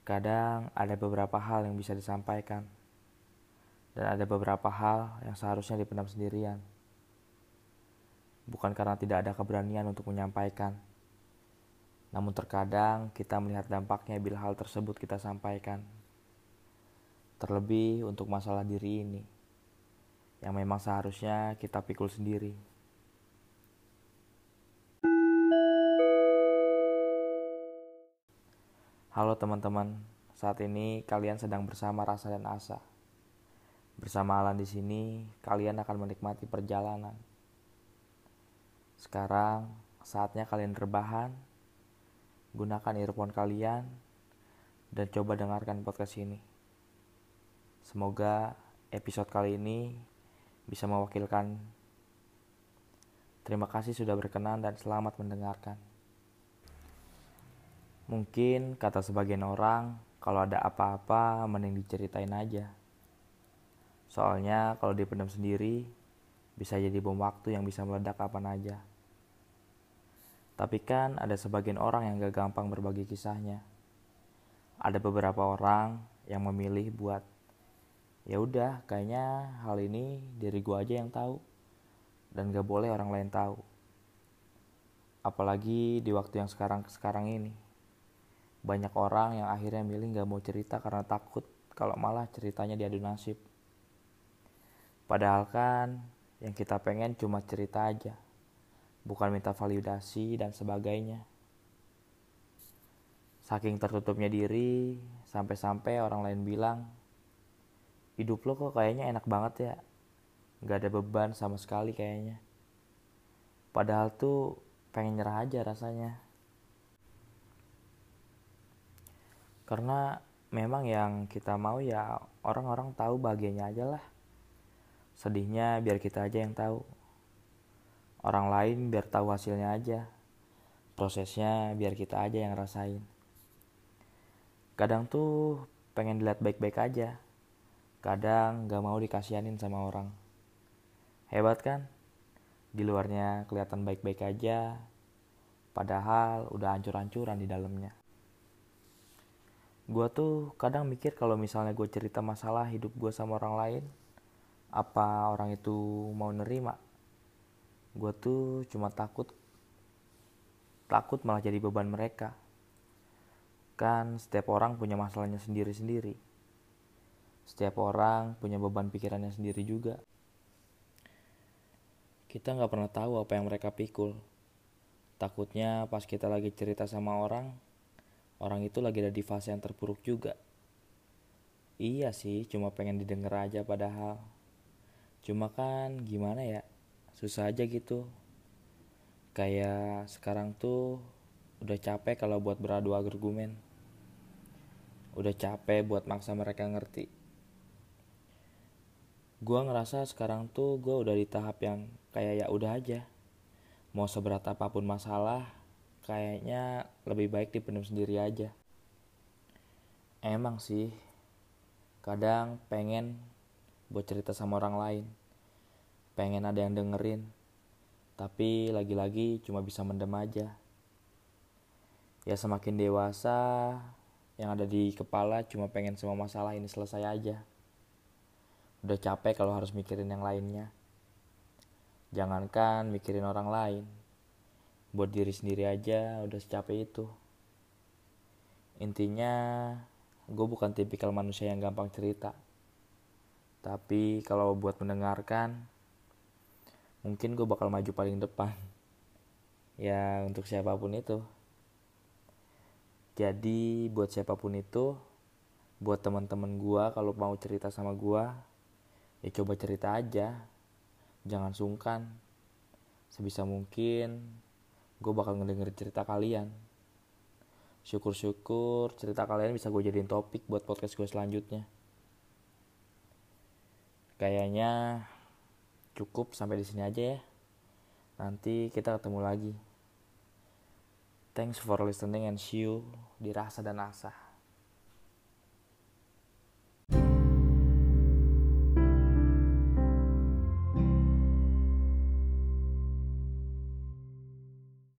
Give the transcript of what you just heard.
Terkadang ada beberapa hal yang bisa disampaikan, dan ada beberapa hal yang seharusnya dipendam sendirian. Bukan karena tidak ada keberanian untuk menyampaikan, namun terkadang kita melihat dampaknya bila hal tersebut kita sampaikan. Terlebih untuk masalah diri ini, yang memang seharusnya kita pikul sendiri. Halo teman-teman, saat ini kalian sedang bersama Rasa dan Asa. Bersama Alan di sini, kalian akan menikmati perjalanan. Sekarang saatnya kalian rebahan, gunakan earphone kalian, dan coba dengarkan podcast ini. Semoga episode kali ini bisa mewakilkan. Terima kasih sudah berkenan dan selamat mendengarkan. Mungkin kata sebagian orang, kalau ada apa-apa mending diceritain aja. Soalnya kalau dipendam sendiri, bisa jadi bom waktu yang bisa meledak kapan aja. Tapi kan ada sebagian orang yang gak gampang berbagi kisahnya. Ada beberapa orang yang memilih buat ya udah kayaknya hal ini dari gua aja yang tahu dan gak boleh orang lain tahu. Apalagi di waktu yang sekarang sekarang ini banyak orang yang akhirnya milih nggak mau cerita karena takut kalau malah ceritanya diadu nasib. Padahal kan yang kita pengen cuma cerita aja, bukan minta validasi dan sebagainya. Saking tertutupnya diri, sampai-sampai orang lain bilang, hidup lo kok kayaknya enak banget ya, gak ada beban sama sekali kayaknya. Padahal tuh pengen nyerah aja rasanya. Karena memang yang kita mau ya orang-orang tahu bahagianya aja lah. Sedihnya biar kita aja yang tahu. Orang lain biar tahu hasilnya aja. Prosesnya biar kita aja yang rasain. Kadang tuh pengen dilihat baik-baik aja. Kadang gak mau dikasihanin sama orang. Hebat kan? Di luarnya kelihatan baik-baik aja. Padahal udah hancur-hancuran di dalamnya gue tuh kadang mikir kalau misalnya gue cerita masalah hidup gue sama orang lain apa orang itu mau nerima? Gue tuh cuma takut takut malah jadi beban mereka. Kan setiap orang punya masalahnya sendiri-sendiri. Setiap orang punya beban pikirannya sendiri juga. Kita nggak pernah tahu apa yang mereka pikul. Takutnya pas kita lagi cerita sama orang orang itu lagi ada di fase yang terpuruk juga. Iya sih, cuma pengen didengar aja padahal. Cuma kan gimana ya, susah aja gitu. Kayak sekarang tuh udah capek kalau buat beradu argumen. Udah capek buat maksa mereka ngerti. Gua ngerasa sekarang tuh gue udah di tahap yang kayak ya udah aja. Mau seberat apa pun masalah, kayaknya lebih baik dipendam sendiri aja. Emang sih, kadang pengen buat cerita sama orang lain. Pengen ada yang dengerin, tapi lagi-lagi cuma bisa mendem aja. Ya semakin dewasa, yang ada di kepala cuma pengen semua masalah ini selesai aja. Udah capek kalau harus mikirin yang lainnya. Jangankan mikirin orang lain, buat diri sendiri aja udah secapek itu. Intinya gue bukan tipikal manusia yang gampang cerita. Tapi kalau buat mendengarkan mungkin gue bakal maju paling depan. Ya untuk siapa pun itu. Jadi buat siapa pun itu buat teman-teman gue kalau mau cerita sama gue ya coba cerita aja. Jangan sungkan. Sebisa mungkin gue bakal ngedenger cerita kalian. Syukur-syukur cerita kalian bisa gue jadiin topik buat podcast gue selanjutnya. Kayaknya cukup sampai di sini aja ya. Nanti kita ketemu lagi. Thanks for listening and see you di rasa dan asa